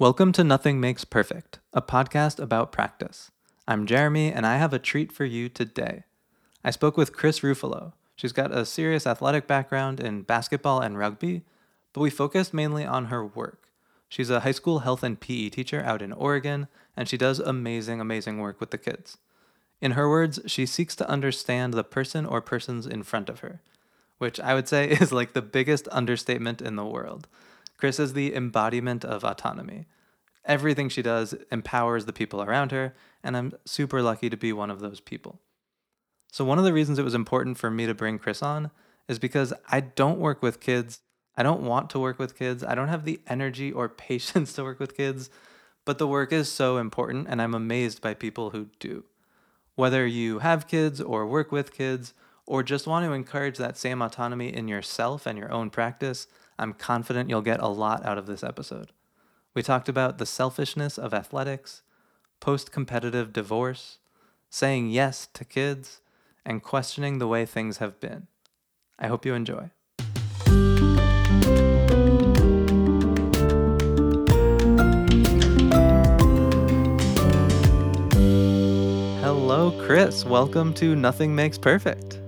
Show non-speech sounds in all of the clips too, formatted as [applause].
Welcome to Nothing Makes Perfect, a podcast about practice. I'm Jeremy, and I have a treat for you today. I spoke with Chris Ruffolo. She's got a serious athletic background in basketball and rugby, but we focused mainly on her work. She's a high school health and PE teacher out in Oregon, and she does amazing, amazing work with the kids. In her words, she seeks to understand the person or persons in front of her, which I would say [laughs] is like the biggest understatement in the world. Chris is the embodiment of autonomy. Everything she does empowers the people around her, and I'm super lucky to be one of those people. So, one of the reasons it was important for me to bring Chris on is because I don't work with kids. I don't want to work with kids. I don't have the energy or [laughs] patience to work with kids, but the work is so important, and I'm amazed by people who do. Whether you have kids or work with kids, or just want to encourage that same autonomy in yourself and your own practice, I'm confident you'll get a lot out of this episode. We talked about the selfishness of athletics, post competitive divorce, saying yes to kids, and questioning the way things have been. I hope you enjoy. Hello, Chris. Welcome to Nothing Makes Perfect.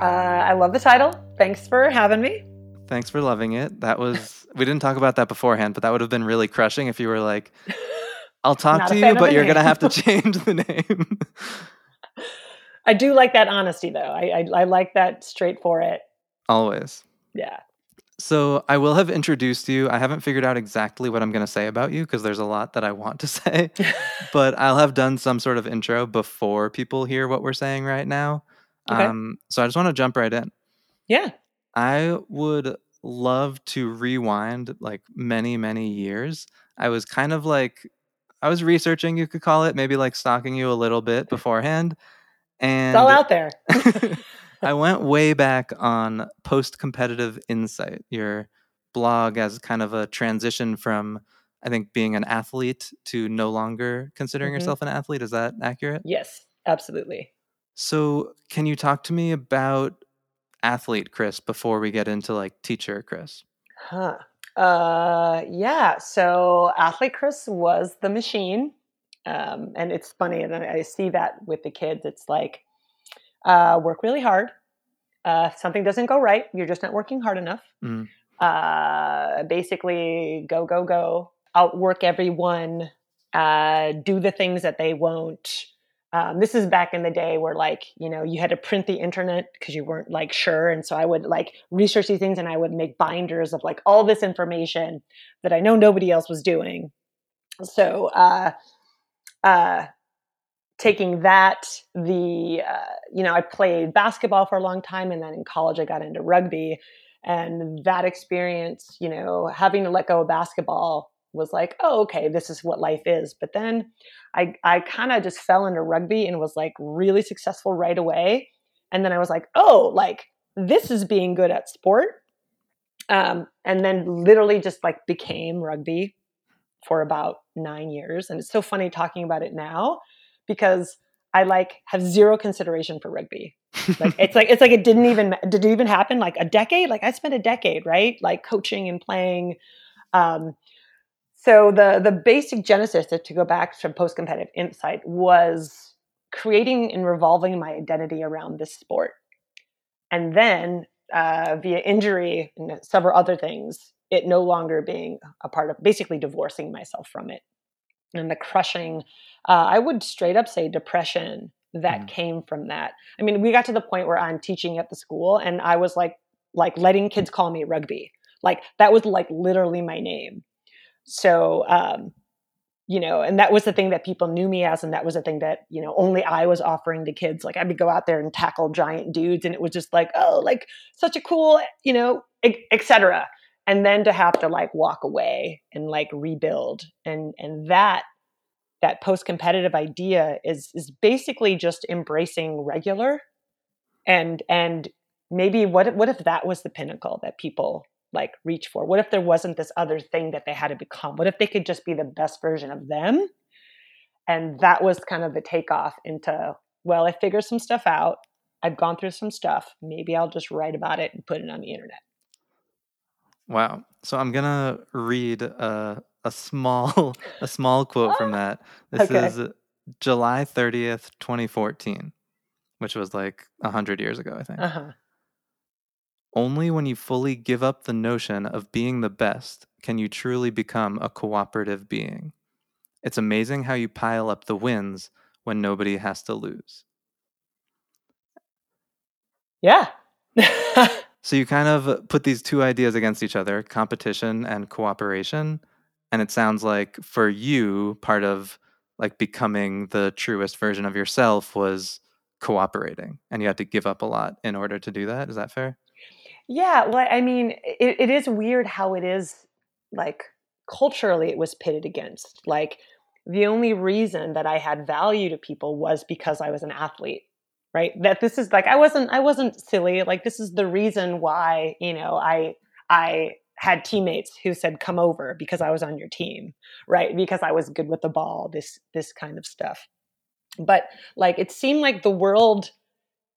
Uh, I love the title. Thanks for having me. Thanks for loving it. That was [laughs] we didn't talk about that beforehand, but that would have been really crushing if you were like, [laughs] "I'll talk to you, but you're gonna have to [laughs] change the name." I do like that honesty, though. I, I, I like that straight for it. Always. Yeah. So I will have introduced you. I haven't figured out exactly what I'm going to say about you because there's a lot that I want to say, but I'll have done some sort of intro before people hear what we're saying right now. Okay. Um, so I just want to jump right in. Yeah. I would love to rewind like many, many years. I was kind of like, I was researching, you could call it, maybe like stalking you a little bit beforehand. And it's all out there. [laughs] [laughs] I went way back on Post Competitive Insight, your blog as kind of a transition from, I think, being an athlete to no longer considering mm-hmm. yourself an athlete. Is that accurate? Yes, absolutely. So, can you talk to me about athlete Chris before we get into like teacher Chris? Huh. Uh, yeah. So athlete Chris was the machine. Um, and it's funny, and I see that with the kids. It's like uh, work really hard. Uh, if something doesn't go right, you're just not working hard enough. Mm. Uh, basically, go, go, go, outwork everyone, uh, do the things that they won't, um, this is back in the day where like you know you had to print the internet because you weren't like sure and so i would like research these things and i would make binders of like all this information that i know nobody else was doing. So uh uh taking that the uh, you know i played basketball for a long time and then in college i got into rugby and that experience you know having to let go of basketball was like, oh, okay, this is what life is. But then I, I kind of just fell into rugby and was like really successful right away. And then I was like, oh, like this is being good at sport. Um, and then literally just like became rugby for about nine years. And it's so funny talking about it now because I like have zero consideration for rugby. Like it's like [laughs] it's like it didn't even did it even happen like a decade? Like I spent a decade, right? Like coaching and playing. Um, so the the basic genesis to go back to post competitive insight was creating and revolving my identity around this sport, and then uh, via injury and several other things, it no longer being a part of basically divorcing myself from it, and the crushing. Uh, I would straight up say depression that mm. came from that. I mean, we got to the point where I'm teaching at the school, and I was like like letting kids call me rugby. Like that was like literally my name so, um, you know, and that was the thing that people knew me as, and that was the thing that you know only I was offering to kids. Like I would go out there and tackle giant dudes, and it was just like, oh, like such a cool, you know, etc. And then to have to like walk away and like rebuild, and and that that post competitive idea is is basically just embracing regular, and and maybe what what if that was the pinnacle that people like reach for? What if there wasn't this other thing that they had to become? What if they could just be the best version of them? And that was kind of the takeoff into, well, I figured some stuff out. I've gone through some stuff. Maybe I'll just write about it and put it on the internet. Wow. So I'm going to read a a small [laughs] a small quote from that. This Okay. is July 30th, 2014, which was like 100 years ago, I think. Uh-huh. Only when you fully give up the notion of being the best can you truly become a cooperative being. It's amazing how you pile up the wins when nobody has to lose. Yeah. [laughs] So you kind of put these two ideas against each other, competition and cooperation, and it sounds like for you part of like becoming the truest version of yourself was cooperating and you had to give up a lot in order to do that. Is that fair? Yeah. Well, I mean, it, it is weird how it is like culturally it was pitted against. Like the only reason that I had value to people was because I was an athlete. Right. That this is like I wasn't I wasn't silly. Like this is the reason why, you know, I I had teammates who said come over because I was on your team, right? Because I was good with the ball, this this kind of stuff. But like it seemed like the world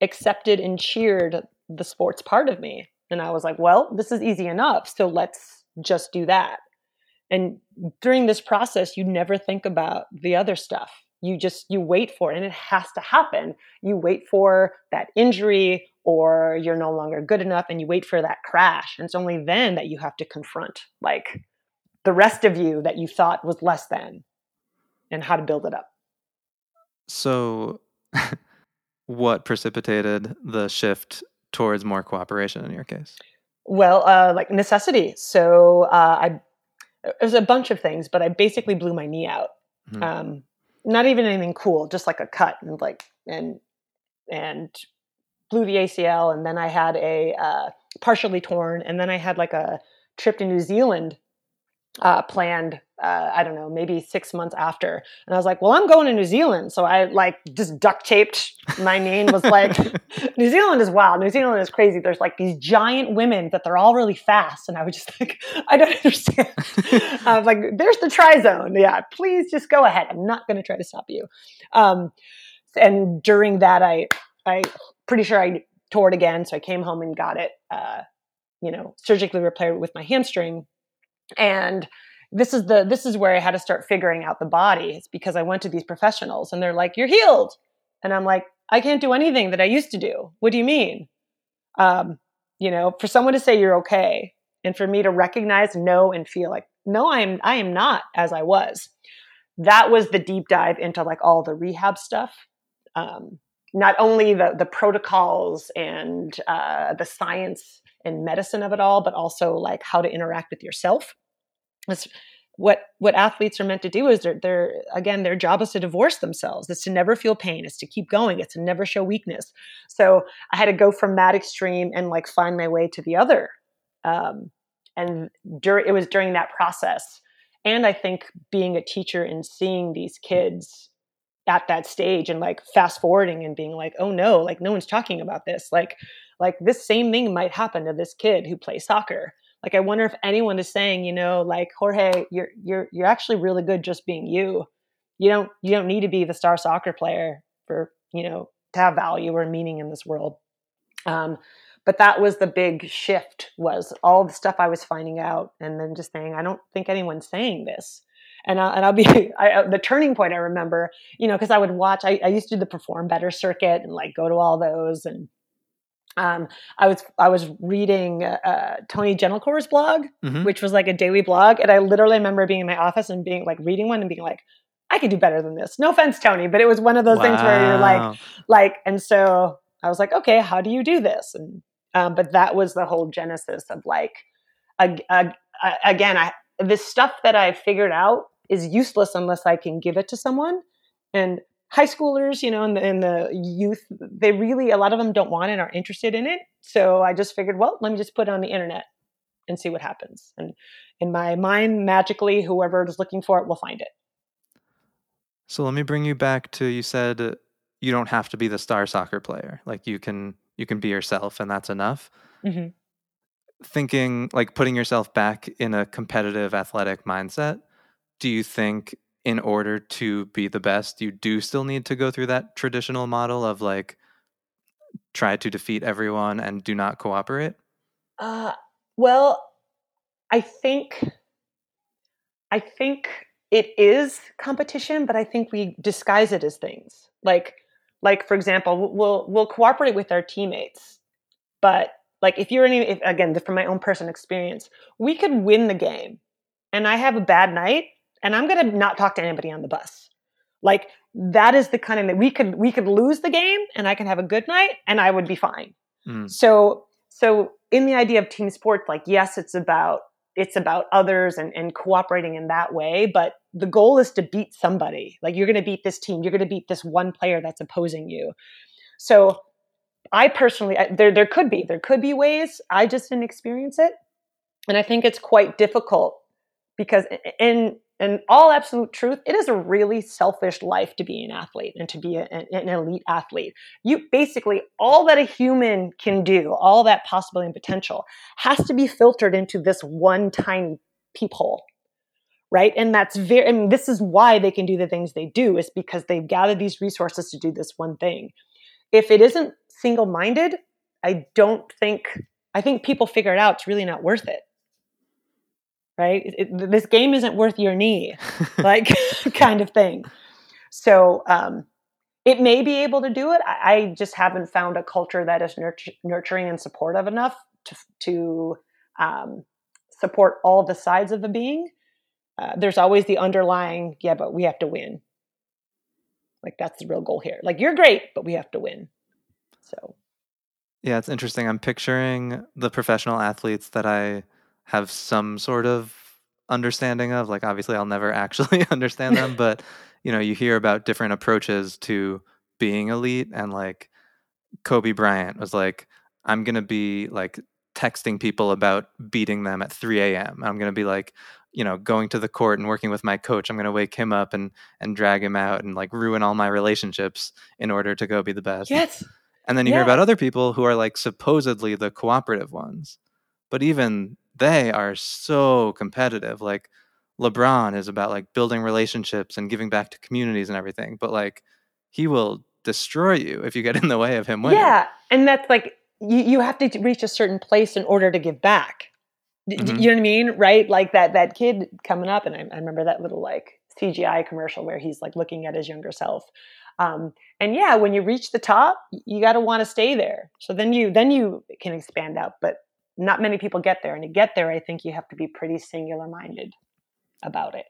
accepted and cheered the sports part of me. And I was like, well, this is easy enough. So let's just do that. And during this process, you never think about the other stuff. You just you wait for it and it has to happen. You wait for that injury or you're no longer good enough and you wait for that crash. And it's only then that you have to confront like the rest of you that you thought was less than and how to build it up. So [laughs] what precipitated the shift towards more cooperation in your case? Well, uh, like necessity. So uh, I, it was a bunch of things, but I basically blew my knee out. Mhm. Um, not even anything cool, just like a cut and like and and blew the ACL, and then I had a uh, partially torn, and then I had like a trip to New Zealand uh, planned. Uh, I don't know, maybe six months after, and I was like, "Well, I'm going to New Zealand," so I like just duct taped my name was like, [laughs] New Zealand is wild. New Zealand is crazy. There's like these giant women that they're all really fast. And I was just [laughs] like, I don't understand. I was like, there's the try zone. Yeah, please just go ahead. I'm not going to try to stop you. Um, and during that, I, I pretty sure I tore it again. So I came home and got it, uh, you know, surgically repaired with my hamstring. And this is the this is where I had to start figuring out the body. It's because I went to these professionals and they're like, "You're healed," and I'm like, I can't do anything that I used to do. What do you mean? Um, you know, for someone to say you're okay and for me to recognize, know, and feel like, no, I am I am not as I was. That was the deep dive into like all the rehab stuff. Um, not only the the protocols and uh, the science and medicine of it all, but also like how to interact with yourself. That's what what athletes are meant to do is they're, they're again their job is to divorce themselves. It's to never feel pain. It's to keep going. It's to never show weakness. So i had to go from that extreme and like find my way to the other um, and during it was during that process. And i think being a teacher and seeing these kids at that stage and like fast forwarding and being like oh no like no one's talking about this. Like like this same thing might happen to this kid who plays soccer like I wonder if anyone is saying, you know, like Jorge, you're you're you're actually really good just being you. You don't you don't need to be the star soccer player for you know to have value or meaning in this world. Um, but that was the big shift was all the stuff I was finding out, and then just saying, I don't think anyone's saying this. And, I, and I'll be [laughs] I, the turning point. I remember, you know, because I would watch. I, I used to do the Perform Better circuit and like go to all those and um, I was I was reading uh, Tony Gentilcore's blog, Mhm. which was like a daily blog, and I literally remember being in my office and being like reading one and being like, I could do better than this. No offense, Tony, but it was one of those things where you're like, like, and so I was like, okay, how do you do this? And um, but that was the whole genesis of like, ag- ag- a- again, I this stuff that I figured out is useless unless I can give it to someone, and high schoolers, you know, and the, and the youth, they really, a lot of them don't want it, aren't interested in it. So I just figured, well, let me just put it on the internet and see what happens. And in my mind, magically, whoever is looking for it will find it. So let me bring you back to you said uh, you don't have to be the star soccer player. Like you can you can be yourself and that's enough. hmm Thinking like putting yourself back in a competitive athletic mindset, do you think in order to be the best you do still need to go through that traditional model of like try to defeat everyone and do not cooperate? Uh, well, I think, I think it is competition, but I think we disguise it as things. Like like for example, we'll we'll cooperate with our teammates, but like if you're any if, again from my own personal experience, we could win the game, and I have a bad night, and I'm gonna not talk to anybody on the bus. Like that is the kind of that we could we could lose the game, and I can have a good night, and I would be fine. Mm. So so in the idea of team sports, like yes, it's about it's about others and, and cooperating in that way but the goal is to beat somebody like you're going to beat this team you're going to beat this one player that's opposing you so i personally there there could be there could be ways i just didn't experience it and i think it's quite difficult because in in all absolute truth, it is a really selfish life to be an athlete and to be a, an elite athlete. You basically, all that a human can do, all that possibility and potential, has to be filtered into this one tiny peephole. Right. And that's very, mean, this is why they can do the things they do, is because they've gathered these resources to do this one thing. If it isn't single minded, I don't think, I think people figure it out. It's really not worth it right? It, it, this game isn't worth your knee, [laughs] like [laughs] kind of thing. So um, it may be able to do it. I, I, just haven't found a culture that is nurture, nurturing and supportive enough to, to um, support all the sides of the being. Uh, there's always the underlying, yeah, but we have to win. Like that's the real goal here. Like you're great, but we have to win. So, yeah, it's interesting. I'm picturing the professional athletes that I have some sort of understanding of. Like, obviously, I'll never [laughs] actually understand them, [laughs] but you know, you hear about different approaches to being elite, and like Kobe Bryant was like, "I'm gonna be like texting people about beating them at 3 a.m. I'm gonna be like." you know going to the court and working with my coach i'm going to wake him up and and drag him out and like ruin all my relationships in order to go be the best yes and then you hear about other people who are like supposedly the cooperative ones but even they are so competitive. Like LeBron is about like building relationships and giving back to communities and everything, but like he will destroy you if you get in the way of him winning. Yeah, and that's like you, you have to reach a certain place in order to give back. Mm-hmm. You know what I mean? Right? Like that that kid coming up, and I, I remember that little like CGI commercial where he's like looking at his younger self. Um, and yeah, when you reach the top, you got to want to stay there. So then you then you can expand out. But not many people get there and to get there i think you have to be pretty singular minded about it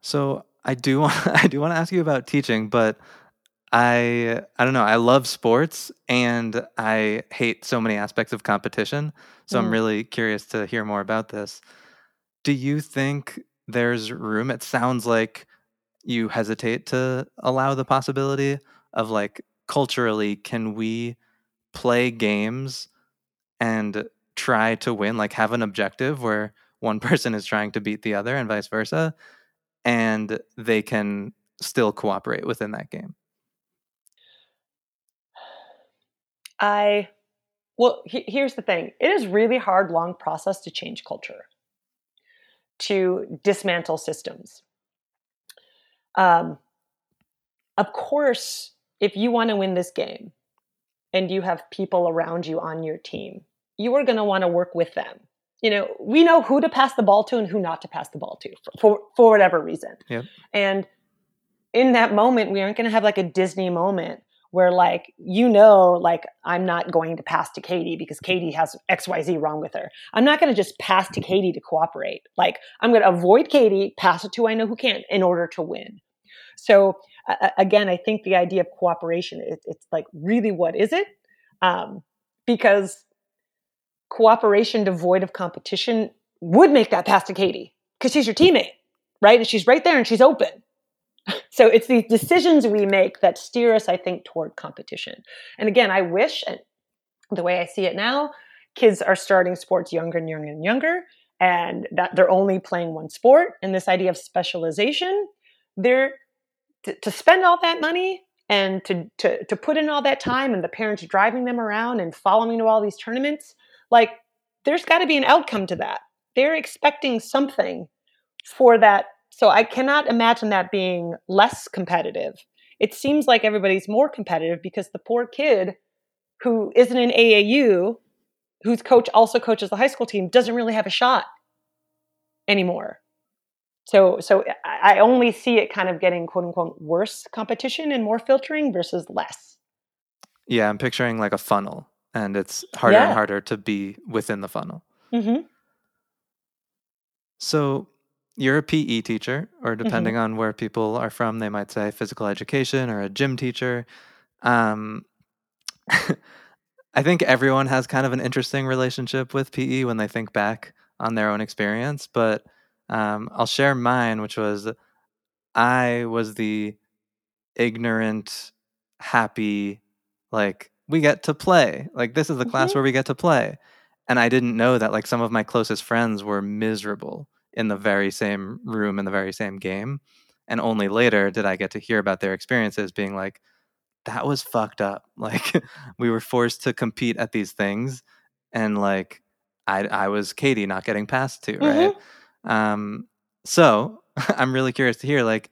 so i do [laughs] want i do want to ask you about teaching but i i don't know i love sports and i hate so many aspects of competition so mm. i'm really curious to hear more about this do you think there's room it sounds like you hesitate to allow the possibility of like culturally can we play games and try to win, like have an objective where one [laughs] person is trying to beat the other and vice versa, and they can still cooperate within that game? I, well, he, here's the thing it is really hard, long process to change culture, to dismantle systems. Um, of course, if you want to win this game and you have people around you on your team you are going to want to work with them. You know, we know who to pass the ball to and who not to pass the ball to for for, for whatever reason. Yep. And in that moment, we aren't going to have like a Disney moment where like you know like i'm not going to pass to katie because katie has xyz wrong with her i'm not going to just pass to katie to cooperate like i'm going to avoid katie pass it to i know who can in order to win so uh, again i think the idea of cooperation it, it's like really what is it um, because cooperation devoid of competition would make that pass to Katie because she's your teammate, right? And she's right there and she's open. [laughs] So it's these decisions we make that steer us, I think, toward competition. And again, I wish, and the way I see it now, kids are starting sports younger and younger and younger, and that they're only playing one sport. And this idea of specialization, they're to, to spend all that money and to, to to put in all that time, and the parents driving them around and following to all these tournaments like, there's got to be an outcome to that. They're expecting something for that. So I cannot imagine that being less competitive. It seems like everybody's more competitive because the poor kid who isn't in AAU, whose coach also coaches the high school team, doesn't really have a shot anymore. so so I only see it kind of getting quote unquote worse competition and more filtering versus less. Yeah, I'm picturing like a funnel, and it's harder yeah. and harder to be within the funnel. Mm-hmm. So you're a PE teacher, or mm-hmm. depending mm-hmm. on where people are from, they might say physical education or a gym teacher. Um, [laughs] I think everyone has kind of an interesting relationship with PE when they think back on their own experience, but um, I'll share mine, which was I was the ignorant, happy, like, we get to play. Like, this is the mm-hmm. class where we get to play. And I didn't know that, like, some of my closest friends were miserable in the very same room in the very same game. And only later did I get to hear about their experiences being like, that was fucked up. [laughs] Like, we were forced to compete at these things. And, like, I, I was Katie not getting passed to, right? Mm-hmm. Um, so [laughs] I'm really curious to hear like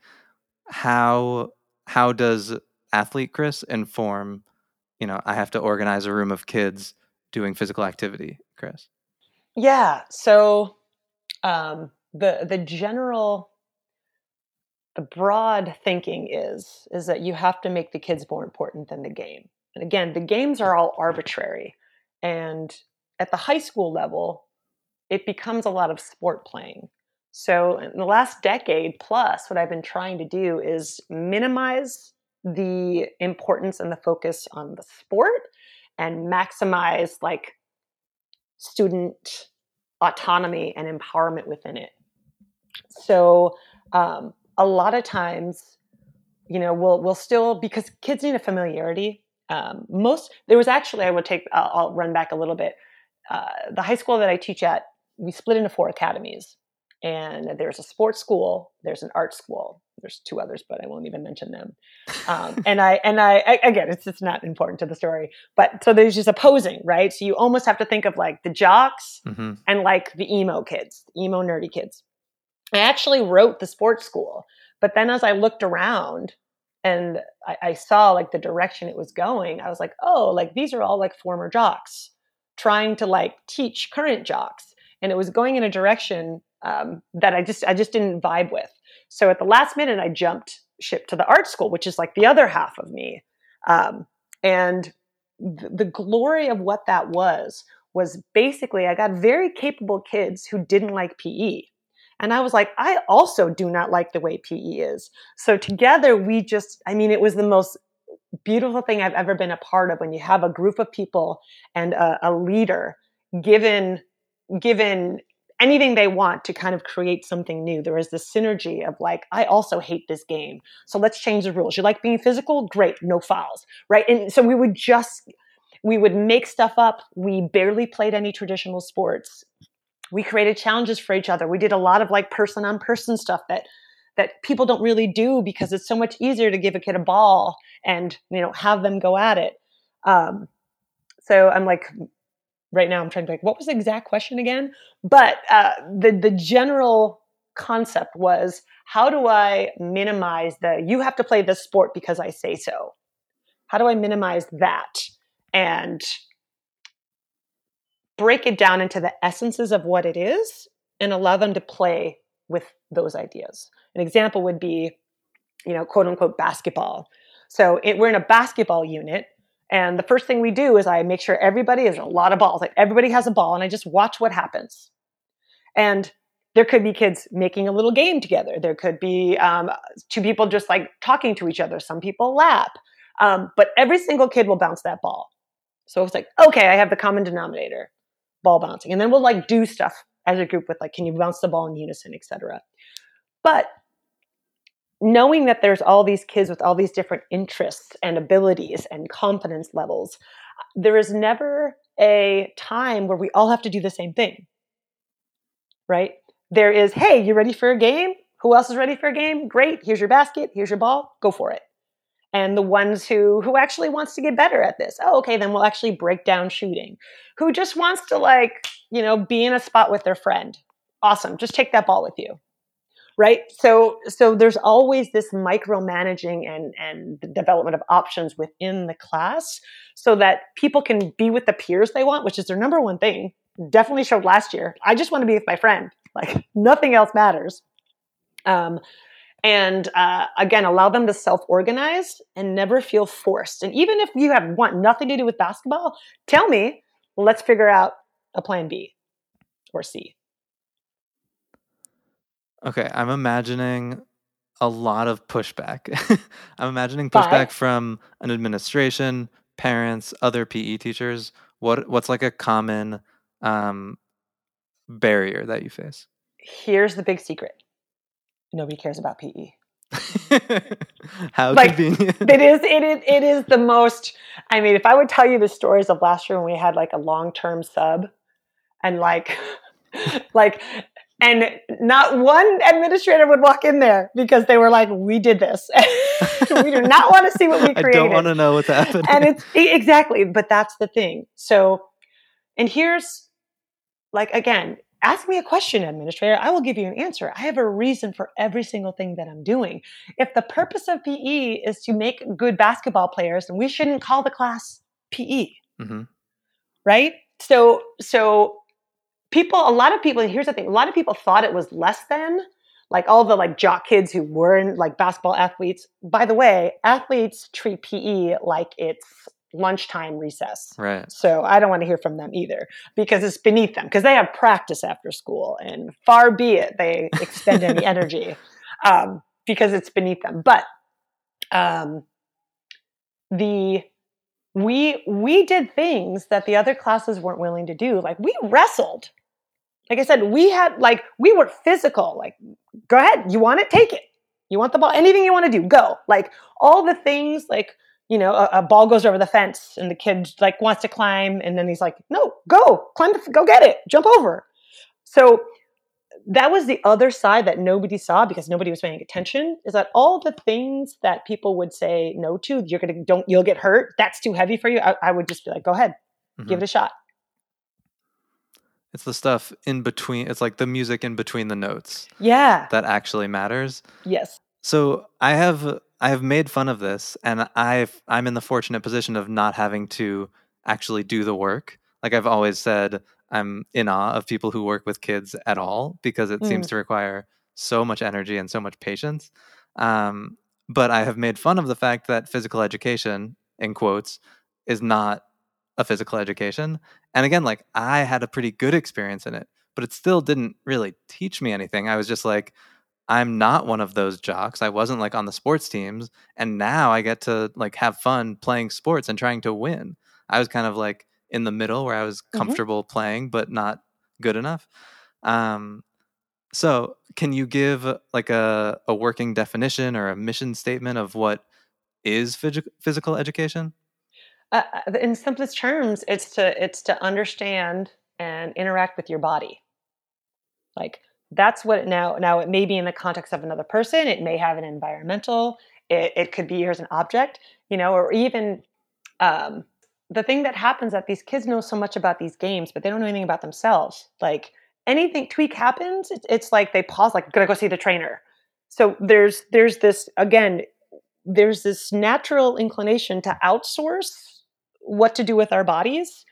how how does athlete Chris inform, you know, I have to organize a room of kids doing physical activity, Chris? Yeah. So um, the the general the broad thinking is is that you have to make the kids more important than the game. And again, the games are all arbitrary. And at the high school level, it becomes a lot of sport playing. So, in the last decade plus, what I've been trying to do is minimize the importance and the focus on the sport and maximize like student autonomy and empowerment within it. So, um, a lot of times, you know, we'll we'll still because kids need a familiarity. Um, most there was actually I would take I'll, I'll run back a little bit. Uh, the high school that I teach at we split into four academies and there's a sports school there's an art school there's two others but i won't even mention them. Um, and i and I, I again it's just not important to the story but so there's just opposing right? So you almost have to think of like the jocks mm-hmm. and like the emo kids the emo nerdy kids. I actually wrote the sports school but then as i looked around and I, I saw like the direction it was going i was like oh like these are all like former jocks trying to like teach current jocks. And it was going in a direction um, that I just I just didn't vibe with. So at the last minute, I jumped ship to the art school, which is like the other half of me. Um, and th- the glory of what that was was basically I got very capable kids who didn't like PE. And I was like, I also do not like the way PE is. So together we just, I mean, it was the most beautiful thing I've ever been a part of when you have a group of people and a, a leader given given anything they want to kind of create something new. There is this synergy of like, I also hate this game. So let's change the rules. You like being physical? Great, no fouls. Right. And so we would just, we would make stuff up. We barely played any traditional sports. We created challenges for each other. We did a lot of like person on person stuff that that people don't really do because it's so much easier to give a kid a ball and you know have them go at it. Um, so I'm like right now I'm trying to like, what was the exact question again? But uh, the the general concept was how do I minimize the you have to play this sport because I say so? How do I minimize that and break it down into the essences of what it is and allow them to play with those ideas? An example would be, you know, quote unquote basketball. So it, we're in a basketball unit and the first thing we do is I make sure everybody has a lot of balls. Like everybody has a ball, and I just watch what happens. And there could be kids making a little game together. There could be um, two people just like talking to each other. Some people lap. Um, but every single kid will bounce that ball. So it's like, okay, I have the common denominator, ball bouncing. And then we'll like do stuff as a group with like, can you bounce the ball in unison, etc. But knowing that there's all these kids with all these different interests and abilities and confidence levels, there is never a time where we all have to do the same thing. Right? There is, hey, you ready for a game? Who else is ready for a game? Great. Here's your basket. Here's your ball. Go for it. And the ones who who actually wants to get better at this. Oh, okay, then we'll actually break down shooting. Who just wants to like, you know, be in a spot with their friend. Awesome. Just take that ball with you right? So so there's always this micromanaging and and the development of options within the class so that people can be with the peers they want which is their number one thing. Definitely showed last year. I just want to be with my friend. Like [laughs] nothing else matters. Um, and uh, again, allow them to self organize and never feel forced. And even if you have want nothing to do with basketball, tell me, let's figure out a plan B or C. Okay, I'm imagining a lot of pushback. [laughs] I'm imagining pushback from an administration, parents, other PE teachers. What what's like a common um, barrier that you face? Here's the big secret: nobody cares about PE. [laughs] How like, convenient! It is. It is. It is the most. I mean, if I would tell you the stories of last year when we had like a long term sub, and like, [laughs] like and not one administrator would walk in there because they were like, "We did this. [laughs] we do not want to see what we created." I don't want to know what's happening. And it's exactly, but that's the thing. So, and here's like again, ask me a question, administrator. I will give you an answer. I have a reason for every single thing that I'm doing. If the purpose of PE is to make good basketball players, then we shouldn't call the class PE, mm-hmm. right? So, so people, a lot of people, here's the thing, a lot of people thought it was less than like all the like jock kids who weren't like basketball athletes. By the way, athletes treat PE like it's lunchtime recess. Right. So I don't want to hear from them either because it's beneath them because they have practice after school and far be it they expend any [laughs] energy um, because it's beneath them. But um, the we we did things that the other classes weren't willing to do. Like we wrestled like I said, we had like we were physical. Like, go ahead, you want it, take it. You want the ball, anything you want to do, go. Like all the things, like you know, a, a, ball goes over the fence and the kid like wants to climb, and then he's like, no, go, climb, the, go get it, jump over. So that was the other side that nobody saw because nobody was paying attention. Is that all the things that people would say no to? You're gonna don't you'll get hurt. That's too heavy for you. I, I would just be like, go ahead, mm-hmm. give it a shot. It's the stuff in between. It's like the music in between the notes. Yeah. That actually matters. Yes. So I have I have made fun of this, and I've I'm in the fortunate position of not having to actually do the work. Like I've always said, I'm in awe of people who work with kids at all because it mm. seems to require so much energy and so much patience. Um, but I have made fun of the fact that physical education, in quotes, is not a physical education. And again, like I had a pretty good experience in it, but it still didn't really teach me anything. I was just like, I'm not one of those jocks. I wasn't like on the sports teams. And now I get to like have fun playing sports and trying to win. I was kind of like in the middle where I was mm-hmm. comfortable mm-hmm. playing, but not good enough. Um, so can you give like a, a working definition or a mission statement of what is phys- physical education? Uh, uh, in simplest terms, it's to it's to understand and interact with your body. Like that's what it now now it may be in the context of another person. It may have an environmental. It, it could be here as an object, you know, or even um, the thing that happens that these kids know so much about these games, but they don't know anything about themselves. Like anything tweak happens, it's, it's like they pause, like, "Gonna go see the trainer." So there's there's this again, there's this natural inclination to outsource what to do with our bodies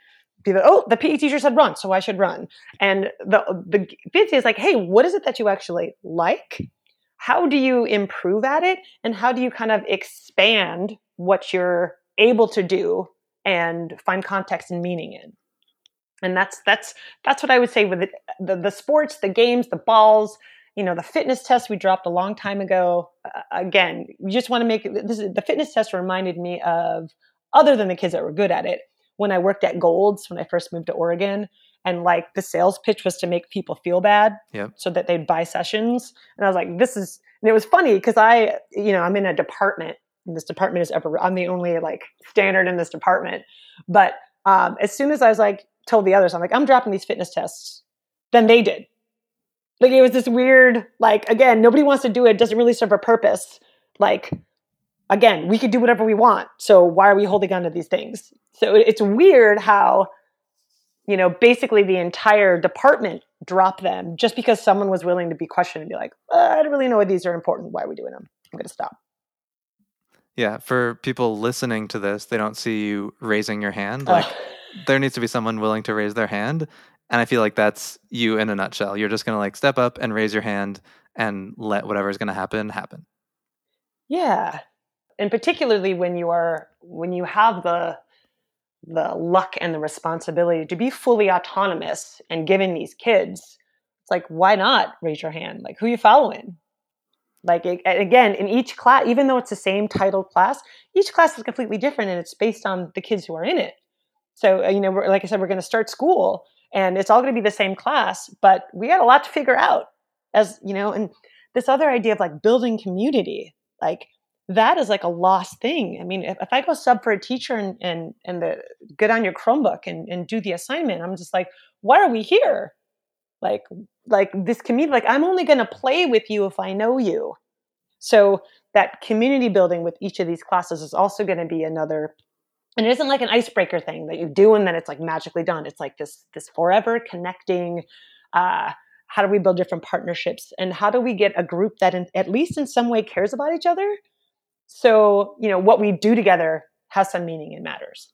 oh the pe teacher said run so i should run. And the the PhD is like hey what is it that you actually like? How do you improve at it? And how do you kind of expand what you're able to do and find context and meaning in? And that's that's that's what i would say with the, the, the sports the games the balls you know the fitness test we dropped a long time ago. Uh, again you just want to make this is, the fitness test reminded me of other than the kids that were good at it when I worked at Golds when I first moved to Oregon. And like the sales pitch was to make people feel bad yep. so that they'd buy sessions. And I was like, this is, and it was funny because I, you know, I'm in a department and this department is ever, I'm the only like standard in this department. But um, as soon as I was like, told the others, I'm like, I'm dropping these fitness tests, then they did. Like it was this weird, like, again, nobody wants to do it, doesn't really serve a purpose. Like, again, we could do whatever we want. So why are we holding on to these things? So it's weird how, you know, basically the entire department dropped them just because someone was willing to be questioned and be like, uh, I don't really know why these are important. Why are we doing them? I'm going to stop. Yeah, for people listening to this, they don't see you raising your hand. Like uh, there needs to be someone willing to raise their hand. And I feel like that's you in a nutshell. You're just going to like step up and raise your hand and let whatever's going to happen happen. Yeah. And particularly when you are when you have the the luck and the responsibility to be fully autonomous and given these kids, it's like why not raise your hand? Like who are you following? Like again, in each class, even though it's the same titled class, each class is completely different and it's based on the kids who are in it. So, uh, you know, like I said, we're going to start school and it's all going to be the same class, but we got a lot to figure out as, you know, and this other idea of like building community, like that is like a lost thing. I mean, if, if I go sub for a teacher and, and, and the get on your Chromebook and, and do the assignment, I'm just like, why are we here? Like, like this community, like I'm only to play with you if I know you. So that community building with each of these classes is also to be another and it isn't like an icebreaker thing that you do and then it's like magically done it's like this this forever connecting uh, how do we build different partnerships and how do we get a group that in, at least in some way cares about each other so you know what we do together has some meaning and matters.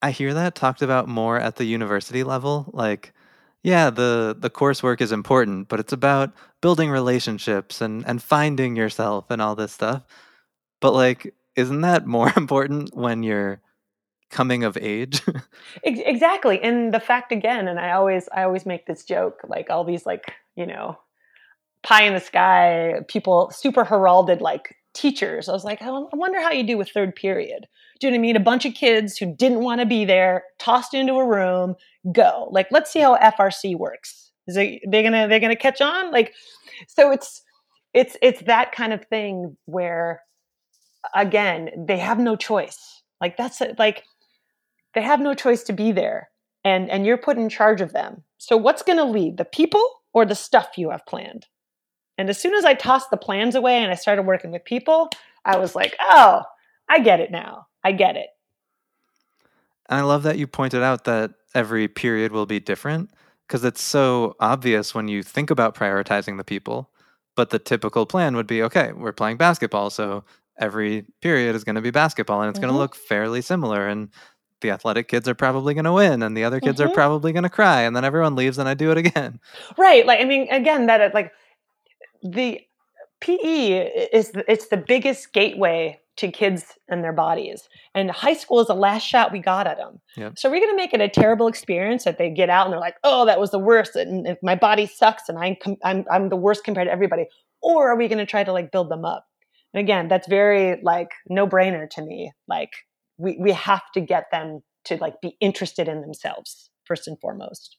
I hear that talked about more at the university level like yeah the the coursework is important but it's about building relationships and and finding yourself and all this stuff. But like isn't that more [laughs] important when you're coming of age? [laughs] Exactly and the fact again and i always i always make this joke like all these like you know pie in the sky people super heralded like teachers i was like oh, i wonder how you do with third period do you know what i mean a bunch of kids who didn't want to be there tossed into a room go like let's see how frc works is it they're gonna they're gonna catch on like so it's it's it's that kind of thing where again, they have no choice. Like that's like they have no choice to be there and and you're put in charge of them. So what's to lead, the people or the stuff you have planned? And as soon as I tossed the plans away and I started working with people, I was like, "Oh, I get it now. I get it." And I love that you pointed out that every period will be different because it's so obvious when you think about prioritizing the people. But the typical plan would be okay, we're playing basketball, so every period is going to be basketball and it's mm-hmm. going to look fairly similar and the athletic kids are probably going to win and the other kids mm-hmm. are probably going to cry and then everyone leaves and I do it again. Right. Like I mean again that like the PE is the, it's the biggest gateway to kids and their bodies. And high school is the last shot we got at them. Yep. So we're going to make it a terrible experience that they get out and they're like, "Oh, that was the worst and my body sucks and I'm I'm I'm the worst compared to everybody." Or are we going to try to like build them up? And again, that's very like no brainer to me. Like we, we have to get them to like be interested in themselves first and foremost.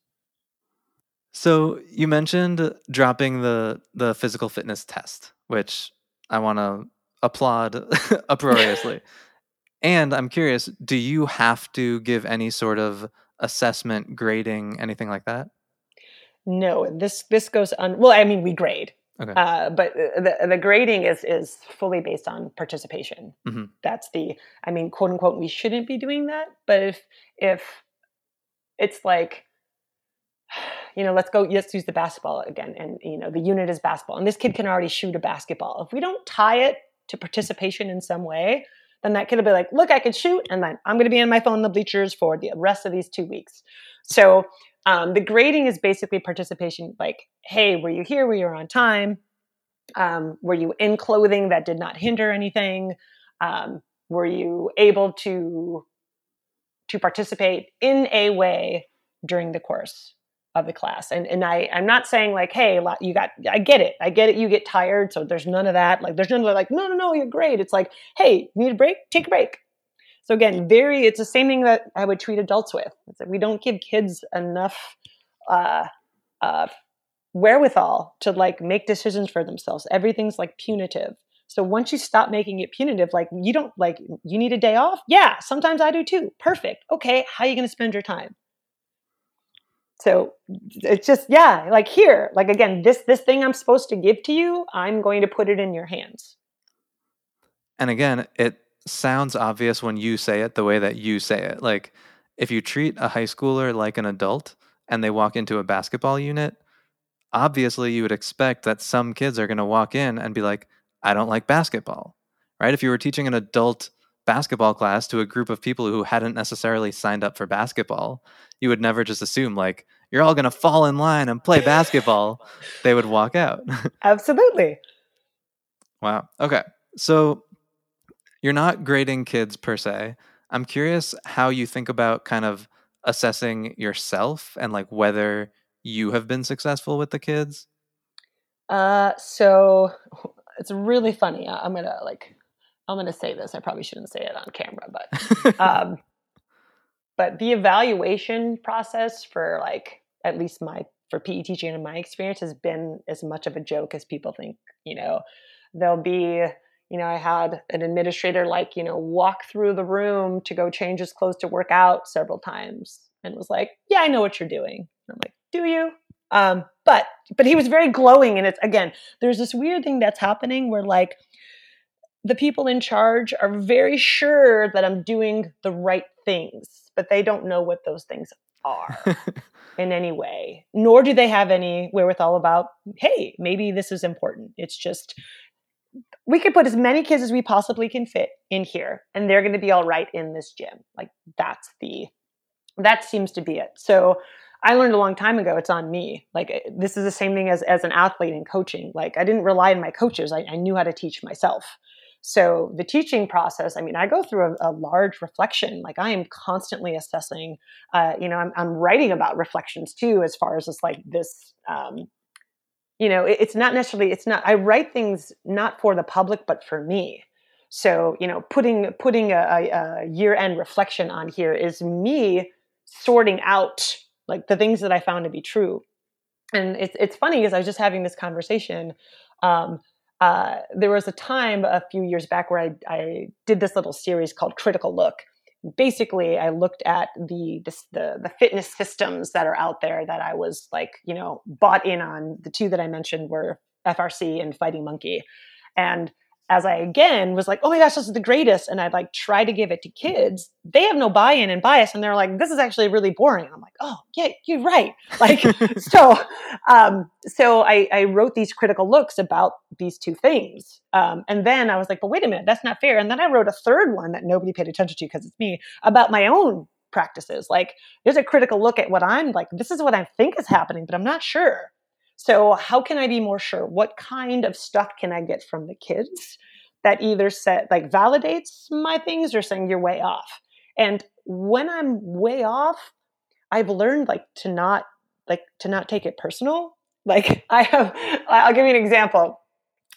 So you mentioned dropping the the physical fitness test, which I want to applaud [laughs] uproariously. [laughs] and I'm curious, do you have to give any sort of assessment, grading, anything like that? No, this this goes on. Well, I mean, we grade. Okay. Uh, but the the grading is is fully based on participation. Mm-hmm. That's the I mean, quote unquote, we shouldn't be doing that. But if if it's like, you know, let's go, let's use the basketball again, and you know, the unit is basketball, and this kid can already shoot a basketball. If we don't tie it to participation in some way, then that kid will be like, look, I can shoot, and then I'm going to be in my phone in the bleachers for the rest of these two weeks. So um, the grading is basically participation, like, hey, were you here? Were you on time? Um, were you in clothing that did not hinder anything? Um, were you able to to participate in a way during the course of the class? And and I I'm not saying like, hey, you got I get it, I get it. You get tired, so there's none of that. Like there's none of like, no, no, no, you're great. It's like, hey, need a break? Take a break. So again, very it's the same thing that I would treat adults with. It's that we don't give kids enough uh, uh, wherewithal to like make decisions for themselves. Everything's like punitive. So once you stop making it punitive, like you don't like you need a day off. Yeah, sometimes I do too. Perfect. Okay, how are you going to spend your time? So it's just yeah, like here, like again, this this thing I'm supposed to give to you, I'm going to put it in your hands. And again, it sounds obvious when you say it the way that you say it. Like if you treat a high schooler like an adult and they walk into a basketball unit, obviously you would expect that some kids are going to walk in and be like, I don't like basketball. Right? If you were teaching an adult basketball class to a group of people who hadn't necessarily signed up for basketball, you would never just assume like you're all going to fall in line and play basketball, they would walk out. [laughs] Absolutely. wow. Okay. So you're not grading kids per se. I'm curious how you think about kind of assessing yourself and like whether you have been successful with the kids. Uh, so [laughs] it's really funny. I'm gonna like, I'm gonna say this. I probably shouldn't say it on camera, but [laughs] um, but the evaluation process for like at least my for PE teaching in my experience has been as much of a joke as people think. You know, there'll be you know, I had an administrator like, you know, walk through the room to go change his clothes to work out several times and was like, yeah, I know what you're doing. And I'm like, do you? Um, but but he was very glowing and it's again, there's this weird thing that's happening where like the people in charge are very sure that I'm doing the right things, but they don't know what those things are [laughs] in any way. Nor do they have any wherewithal about, hey, maybe this is important. It's just we could put as many kids as we possibly can fit in here and they're going to be all right in this gym. Like that's the that seems to be it. So i learned a long time ago it's on me. Like eh, this is the same thing as as an athlete in coaching. Like i didn't rely on my coaches. I, I knew how to teach myself so the teaching process i mean i go through a, a large reflection like i am constantly assessing uh, you know I'm, I'm writing about reflections too as far as just like this um, you know it, it's not necessarily it's not i write things not for the public but for me. So you know putting putting a, a year end reflection on here is me sorting out like the things that i found to be true. And it's it's funny because i was just having this conversation um, uh, there was a time a few years back where I, I did this little series called critical look basically I looked at the, the, the the fitness systems that are out there that I was like you know bought in on. The two that I mentioned were FRC and Fighting Monkey, and as I again was like, oh my gosh, this is the greatest, and I'd like try to give it to kids, they have no buy-in and bias, and they're like, this is actually really boring. And I'm like, oh yeah, you're right. [laughs] Like so, um, so I, I wrote these critical looks about these two things, um, and then I was like, but wait a minute, that's not fair. And then I wrote a third one that nobody paid attention to because it's me about my own practices. Like, there's a critical look at what I'm like. This is what I think is happening, but I'm not sure. So, how can I be more sure? What kind of stuff can I get from the kids that either set like validates my things or saying you're way off? And when I'm way off, I've learned like to not like to not take it personal. [laughs] Like I have, I'll give you an example.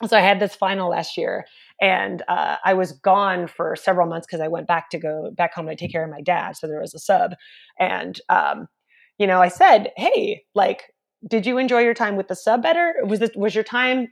So I had this final last year, and uh, I was gone for several months because I went back to go back home to take care of my dad. So there was a sub, and um, you know, I said, "Hey, like did you enjoy your time with the sub better? Was this was your time?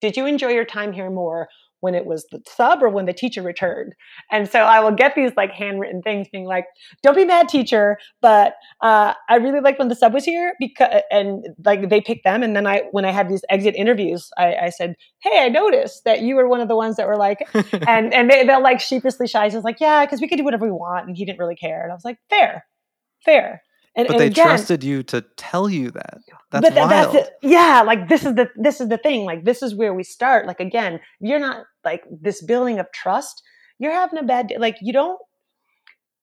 Did you enjoy your time here more when it was the sub or when the teacher returned? And so I will get these like handwritten things being like, "Don't be mad, teacher, but uh, I really liked when the sub was here because." And like they picked them, and then I when I had these exit interviews, I, I said, "Hey, I noticed that you were one of the ones that were like," [laughs] and and they, they'll like sheepishly shy. Just like, "Yeah, because we could do whatever we want," and he didn't really care. And I was like, "Fair, fair." And, but and they again, trusted you to tell you that. That's but wild. That's. Yeah, like this is the this is the thing. Like this is where we start. Like again, you're not like this building of trust. You're having a bad day. Like you don't.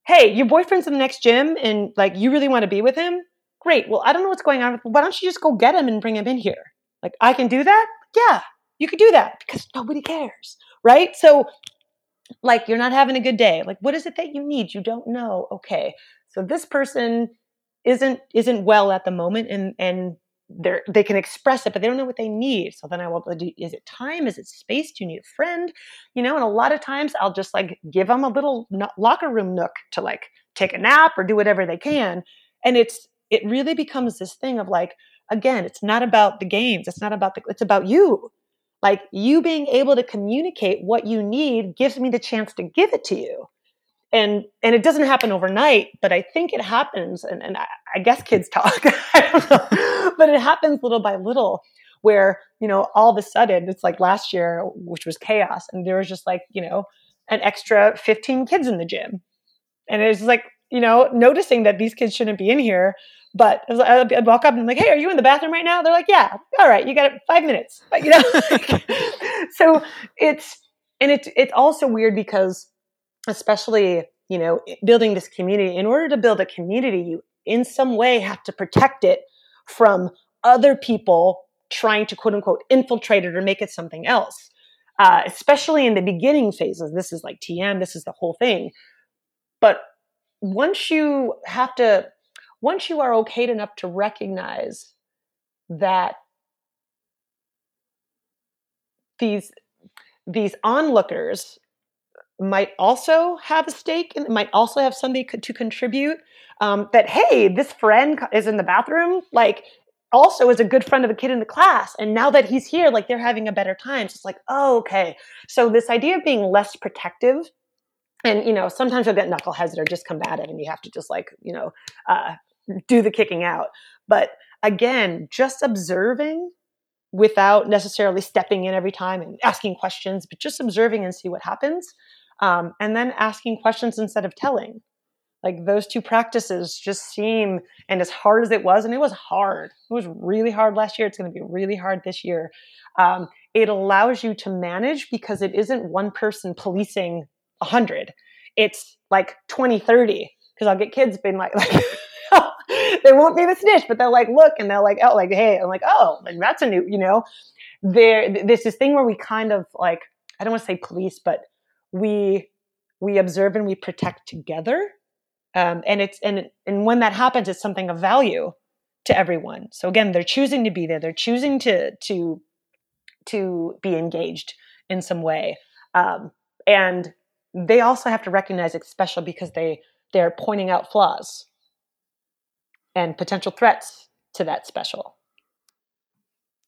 Hey, your boyfriend's in the next gym, and like you really want to be with him. Great. Well, I don't know what's going on. Why don't you just go get him and bring him in here? Like I can do that. Yeah, you could do that because nobody cares, right? So, like you're not having a good day. Like what is it that you need? You don't know. Okay, so this person isn't isn't well at the moment and and they they can express it but they don't know what they need. So then i will do is it time? Is it space? Do you need a friend? You know and a lot of times i'll just like give them a little locker room nook to like take a nap or do whatever they can. And it's it really becomes this thing of like again it's not about the games. It's not about the it's about you. Like you being able to communicate what you need gives me the chance to give it to you and and it doesn't happen overnight but i think it happens and, and I, I guess kids talk [laughs] but it happens little by little where you know all of a sudden it's like last year which was chaos and there was just like you know an extra 15 kids in the gym and it's like you know noticing that these kids shouldn't be in here but I'd walk up and I'm like, "Hey, are you in the bathroom right now?" They're like, "Yeah." All right, you got it. Five minutes. But, you know, [laughs] so it's and it's it's also weird because especially you know building this community in order to build a community you in some way have to protect it from other people trying to quote unquote infiltrate it or make it something else. Uh, especially in the beginning phases. This is like TM, this is the whole thing. But once you have to, once you are okay enough to recognize that these these onlookers might also have a stake and might also have something to contribute um, that hey this friend is in the bathroom like also is a good friend of a kid in the class and now that he's here like they're having a better time. So it's like oh okay. So this idea of being less protective and you know sometimes you'll get knuckleheads that are just combative and you have to just like you know uh, do the kicking out. But again just observing without necessarily stepping in every time and asking questions but just observing and see what happens um, and then asking questions instead of telling. Like those two practices just seem and as hard as it was and it was hard. It was really hard last year. It's going to be really hard this year. Um, it allows you to manage because it isn't one person policing 100 it's like 20 30 because i'll get kids being like, [laughs] like they won't be the snitch but they'll like look and they're like oh like hey i'm like oh like that's a new you know? There there's this thing where we kind of like i don't want to say police but we we observe and we protect together um, and it's and and when that happens it's something of value to everyone. So again they're choosing to be there. They're choosing to to to be engaged in some way. Um, and they also have to recognize it's special because they they're pointing out flaws and potential threats to that special.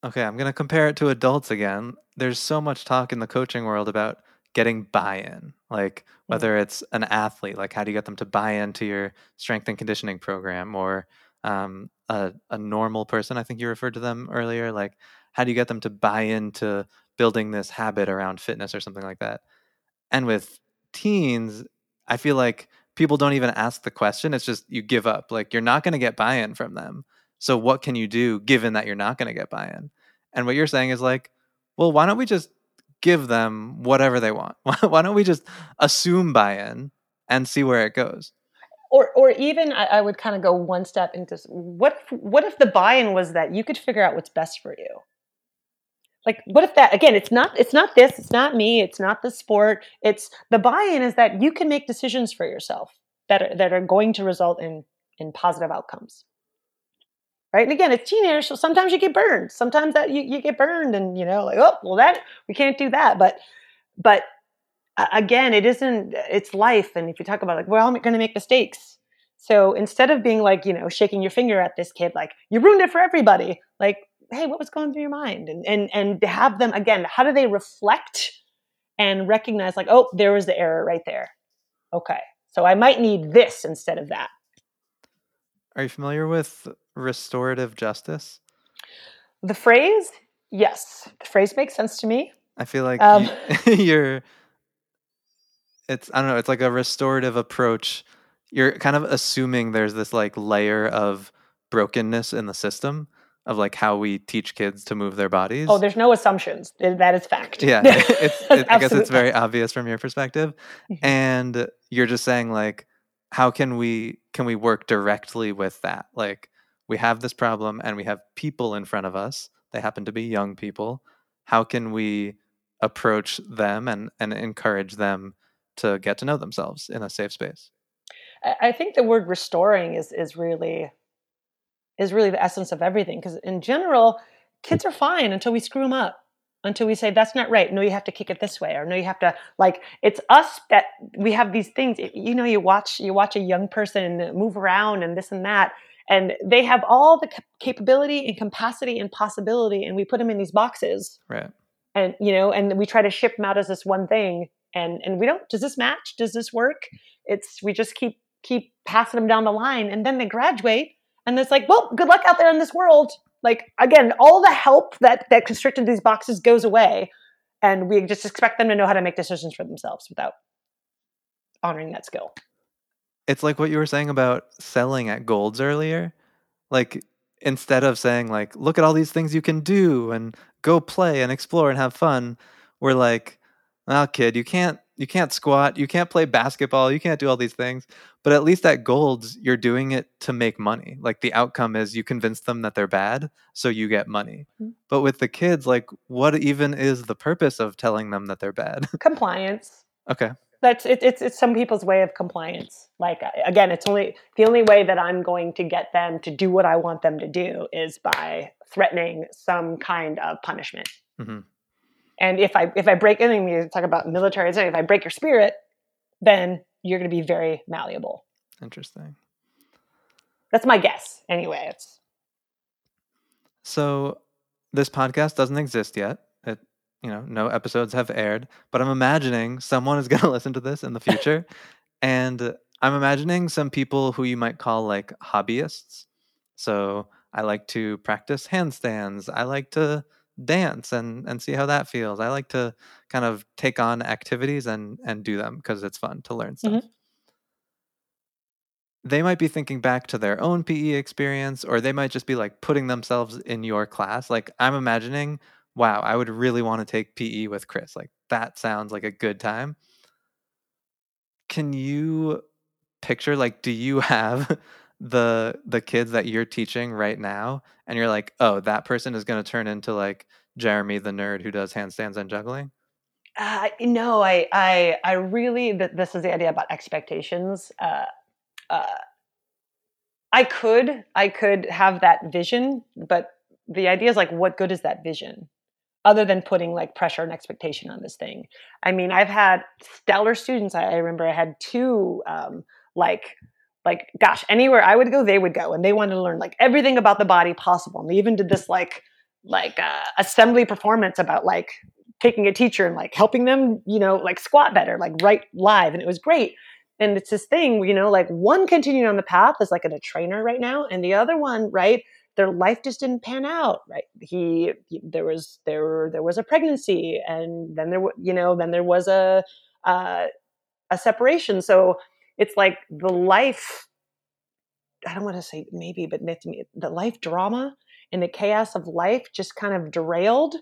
Okay i'm going to compare it to adults again. There's so much talk in the coaching world about getting buy-in like whether it's an athlete like how do you get them to buy into your strength and conditioning program or um, a, a normal person i think you referred to them earlier like how do you get them to buy into building this habit around fitness or something like that? And with teens i feel like people don't even ask the question it's just you give up like you're not going to get buy-in from them. So what can you do given that you're not going to get buy-in? And what you're saying is like well why don't we just give them whatever they want. [laughs] Why don't we just assume buy-in and see where it goes? Or, or even I, I would kind of go one step into what what if the buy-in was that you could figure out what's best for you? Like, what if that again? It's not it's not this. It's not me. It's not the sport. It's the buy-in is that you can make decisions for yourself that are, that are going to result in in positive outcomes right? And again, it's teenagers, so sometimes you get burned. Sometimes that you, you get burned, and you know, like, oh, well, that we can't do that. But, but again, it isn't. It's life, and if you talk about like, well, I'm going to make mistakes. So instead of being like, you know, shaking your finger at this kid, like you ruined it for everybody, like, hey, what was going through your mind? And and and have them again, how do they reflect and recognize like, oh, there was the error right there. Okay, so I might need this instead of that. Are you familiar with restorative justice? The phrase, yes, the phrase makes sense to me. I feel like um, [laughs] you, are It's I don't know. It's like a restorative approach. You're kind of assuming there's this like layer of brokenness in the system of like how we teach kids to move their bodies. Oh, there's no assumptions. That is fact. Yeah, [laughs] [laughs] it's, it, I guess it's very obvious from your perspective, mm-hmm. and you're just saying like, how can we can we work directly with that? Like, we have this problem and we have people in front of us. They happen to be young people. How can we approach them and, and encourage them to get to know themselves in a safe space? I think the word restoring is is really is really the essence of everything because in general, hmm. kids are fine until we screw them up until we say that's not right no you have to kick it this way or no you have to like it's us that we have these things you know you watch you watch a young person move around and this and that and they have all the capability and capacity and possibility and we put them in these boxes. Right. And you know and we try to ship them out as this one thing. And and we don't does this match? Does this work? It's we just keep keep passing them down the line and then they graduate and it's like well good luck out there in this world. Like again all the help that that constricted these boxes goes away and we just expect them to know how to make decisions for themselves without honoring that skill it's like what you were saying about selling at Golds earlier. Like instead of saying like, look at all these things you can do and go play and explore and have fun, we're like, well, kid, you can't you can't squat, you can't play basketball, you can't do all these things. But at least at Golds, you're doing it to make money. Like the outcome is you convince them that they're bad, so you get money. Mm. But with the kids, like what even is the purpose of telling them that they're bad? [laughs] Compliance. okay. That's it, it's it's some people's way of compliance. Like again, it's only the only way that I'm going to get them to do what I want them to do is by threatening some kind of punishment. hmm And if I if I break anything, we talk about military. If I break your spirit, then you're going to be very malleable. Interesting. That's my guess. Anyway, it's So this podcast doesn't exist yet. You know, no episodes have aired, but I'm imagining someone is [laughs] going to listen to this in the future, and I'm imagining some people who you might call like hobbyists. So I like to practice handstands. I like to dance and and see how that feels. I like to kind of take on activities and and do them because it's fun to learn mm-hmm. stuff. They might be thinking back to their own PE experience or they might just be like putting themselves in your class. Like I'm imagining, wow, I would really want to take PE with Chris. Like that sounds like a good time. Can you picture like do you [laughs] have the the kids that you're teaching right now and you're like, "Oh, that person is going to turn into like Jeremy the nerd who does handstands and juggling?" uh, no, I I I really this is the idea about expectations. Uh, uh, I could I could have that vision, but the idea is like, what good is that vision? Other than putting like pressure and expectation on this thing. I mean, I've had stellar students. I, I remember I had two um, like like gosh anywhere i would go they would go and they wanted to learn like everything about the body possible and they even did this like like uh, assembly performance about like taking a teacher and like helping them you know like squat better like right live and it was great and it's this thing you know like one continuing on the path is like a trainer right now and the other one right their life just didn't pan out right? He, he there was there there was a pregnancy and then there you know then there was a uh, a separation. So it's like the life i don't want to say maybe but the life drama and the chaos of life just kind of derailed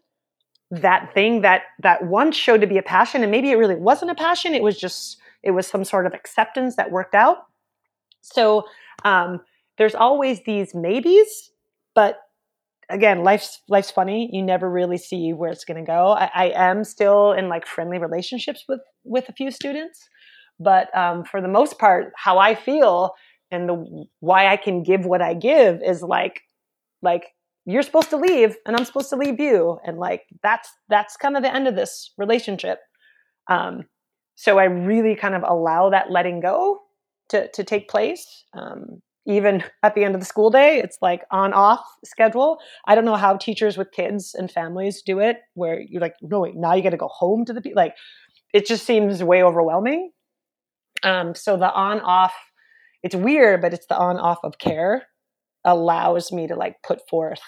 that thing that that once showed to be a passion and maybe it really wasn't a passion it was just it was some sort of acceptance that worked out. So um, there's always these maybes but again life's life's funny you never really see where it's going to go I, I am still in like friendly relationships with with a few students but um, for the most part, how I feel and the why I can give what I give is like like you're supposed to leave and I'm supposed to leave you, and like that's that's kind of the end of this relationship. Um, so I really kind of allow that letting go to to take place. Um, even at the end of the school day, it's like on off schedule. I don't know how teachers with kids and families do it, where you're like, no, wait, now you got to go home to the people. Like, it just seems way overwhelming. Um, so the on off, it's weird, but it's the on off of care allows me to like put forth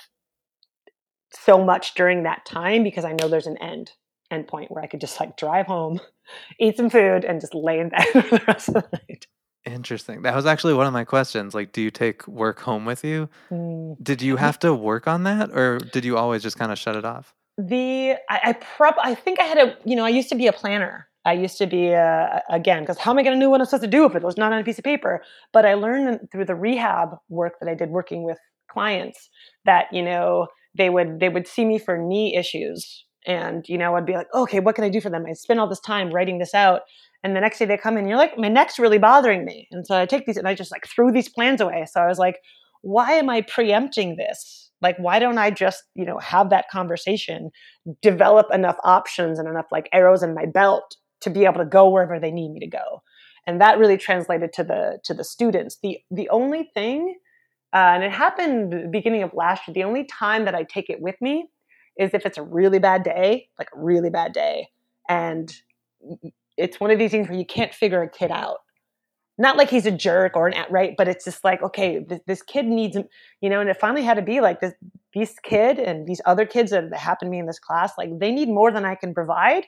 so much during that time because I know there's an end end point where I could just like drive home, [laughs] eat some food, and just lay in bed [laughs] for the rest of the night. Interesting. That was actually one of my questions. Like, do you take work home with you? Mm. Did you have to work on that, or did you always just kind of shut it off? The I, I prob I think I had a you know I used to be a planner I used to be uh, again because how am I going to know what I'm supposed to do if it was not on a piece of paper? But I learned through the rehab work that I did working with clients that you know they would they would see me for knee issues and you know I'd be like okay what can I do for them? I spend all this time writing this out and the next day they come in and you're like my neck's really bothering me and so I take these and I just like threw these plans away. So I was like why am I preempting this? Like, why don't I just, you know, have that conversation, develop enough options and enough like arrows in my belt to be able to go wherever they need me to go and that really translated to the to the students the the only thing uh, and it happened beginning of last year the only time that i take it with me is if it's a really bad day like a really bad day and it's one of these things where you can't figure a kid out not like he's a jerk or an right but it's just like okay this, this kid needs you know and it finally had to be like this this kid and these other kids that happen to me in this class like they need more than i can provide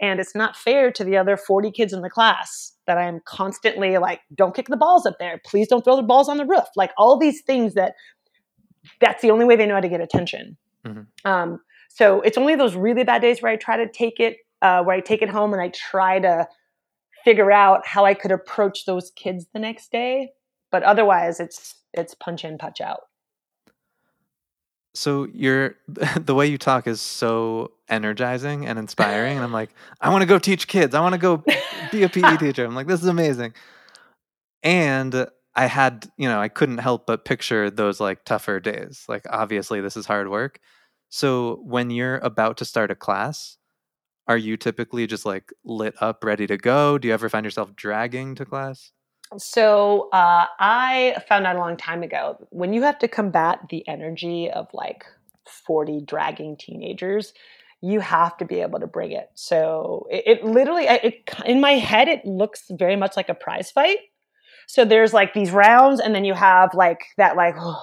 and it's not fair to the other 40 kids in the class that I'm constantly like, don't kick the balls up there. Please don't throw the balls on the roof. Like all these things that that's the only way they know how to get attention. Mm-hmm. Um, so it's only those really bad days where I try to take it, uh, where I take it home and I try to figure out how I could approach those kids the next day. But otherwise, it's it's punch in, punch out. So you're [laughs] the way you talk is so energizing and inspiring, and I'm like, I want to go teach kids. I want to go be a PE [laughs] teacher. I'm like, this is amazing. And I had, you know, I couldn't help but picture those like tougher days. Like obviously this is hard work. So when you're about to start a class, are you typically just like lit up, ready to go? Do you ever find yourself dragging to class? So uh, I found out a long time ago when you have to combat the energy of like 40 dragging teenagers, you have to be able to bring it. So it, it literally, it, in my head, it looks very much like a prize fight. So there's like these rounds, and then you have like that, like, [sighs] oh,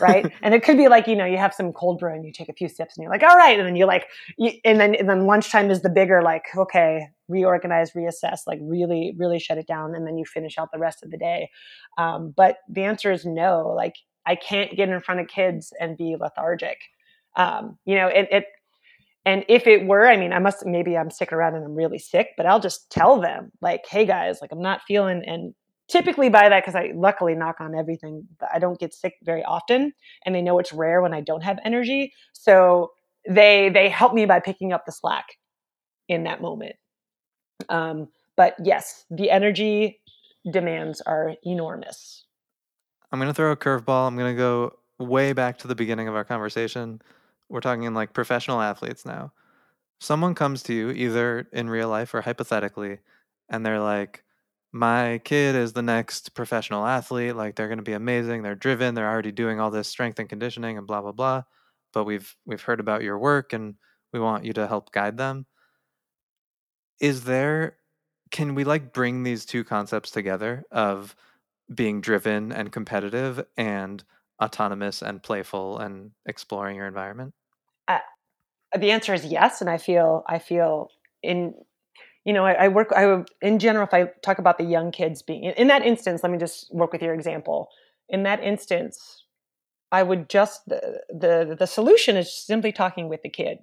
right? [laughs] and it could be like, you know, you have some cold brew and you take a few sips and you're like, all right. And then you're like, you, and then, and then lunchtime is the bigger, like, okay, reorganize, reassess, like really, really shut it down. And then you finish out the rest of the day. Um, but the answer is no. Like, I can't get in front of kids and be lethargic. Um, you know, it, it, and if it were, I mean, I must, maybe I'm sick around and I'm really sick, but I'll just tell them, like, hey guys, like, I'm not feeling, and typically by that because I luckily knock on everything. I don't get sick very often, and they know it's rare when I don't have energy. So they they help me by picking up the slack in that moment. Um, but yes, the energy demands are enormous. I'm gonna throw a curveball. I'm gonna go way back to the beginning of our conversation. We're talking in like professional athletes now. Someone comes to you either in real life or hypothetically, and they're like, my kid is the next professional athlete like they're going to be amazing they're driven they're already doing all this strength and conditioning and blah blah blah but we've we've heard about your work and we want you to help guide them. Is there can we like bring these two concepts together of being driven and competitive and autonomous and playful and exploring your environment? Uh, the answer is yes and i feel i feel in you know, I, I work. I in general, if I talk about the young kids being in, that instance, let me just work with your example. In that instance, I would just the the the solution is simply talking with the kid,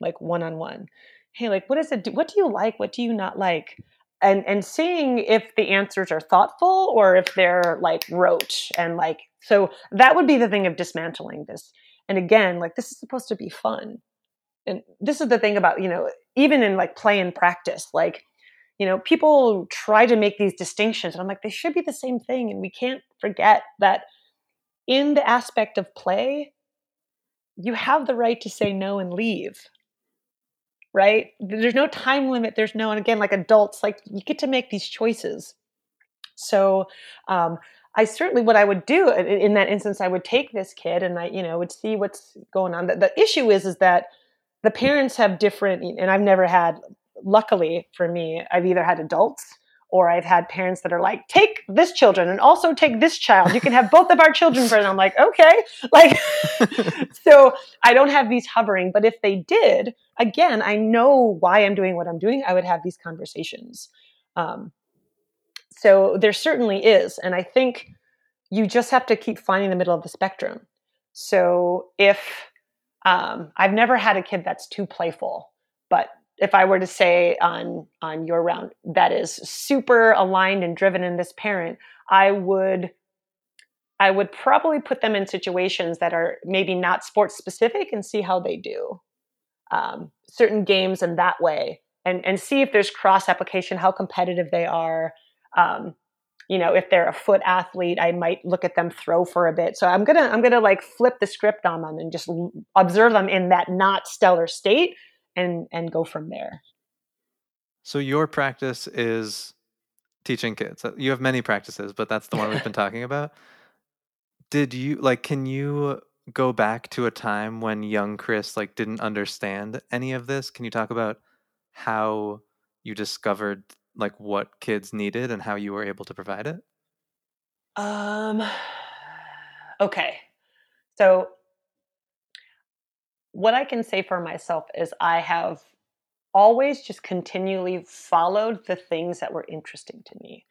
like one on one. Hey, like, what is it? What do you like? What do you not like? And and seeing if the answers are thoughtful or if they're like rote and like so that would be the thing of dismantling this. And again, like this is supposed to be fun and this is the thing about you know even in like play and practice like you know people try to make these distinctions and i'm like they should be the same thing and we can't forget that in the aspect of play you have the right to say no and leave right there's no time limit there's no and again like adults like you get to make these choices so um, I certainly what I would do in that instance, I would take this kid and I, you know, would see what's going on. The, the issue is, is that the parents have different and i've never had luckily for me i've either had adults or i've had parents that are like take this children and also take this child. You can have both of our children for and i'm like okay. [laughs] Like [laughs] so i don't have these hovering but if they did again i know why i'm doing what i'm doing. I would have these conversations. Um, so there certainly is and i think you just have to keep finding the middle of the spectrum. So if um, I've never had a kid that's too playful, but if I were to say on on your round that is super aligned and driven in this parent, I would I would probably put them in situations that are maybe not sports specific and see how they do. Um, certain games in that way, and and see if there's cross application, how competitive they are. Um, you know if they're a foot athlete i might look at them throw for a bit. So i'm gonna i'm gonna like flip the script on them and just observe them in that not stellar state and and go from there. So your practice is teaching kids. Uh, you have many practices but that's the one we've been [laughs] talking about. Did you like can you go back to a time when young chris like didn't understand any of this? Can you talk about how you discovered like what kids needed and how you were able to provide it? Um [sighs] okay. So what I can say for myself is I have always just continually followed the things that were interesting to me.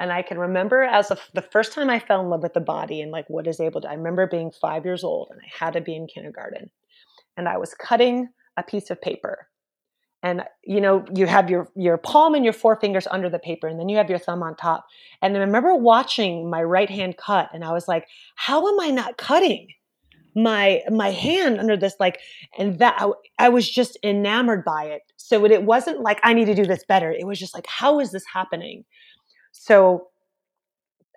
And I can remember as the first time I fell in love with the body and like what is able to, I remember being five years old and I had to be in kindergarten. And I was cutting a piece of paper and you know you have your your palm and your four fingers under the paper and then you have your thumb on top. And i remember watching my right hand cut and i was like how am i not cutting my my hand under this? Like and that I, I was just enamored by it. So it, it wasn't like i need to do this better. It was just like how is this happening? So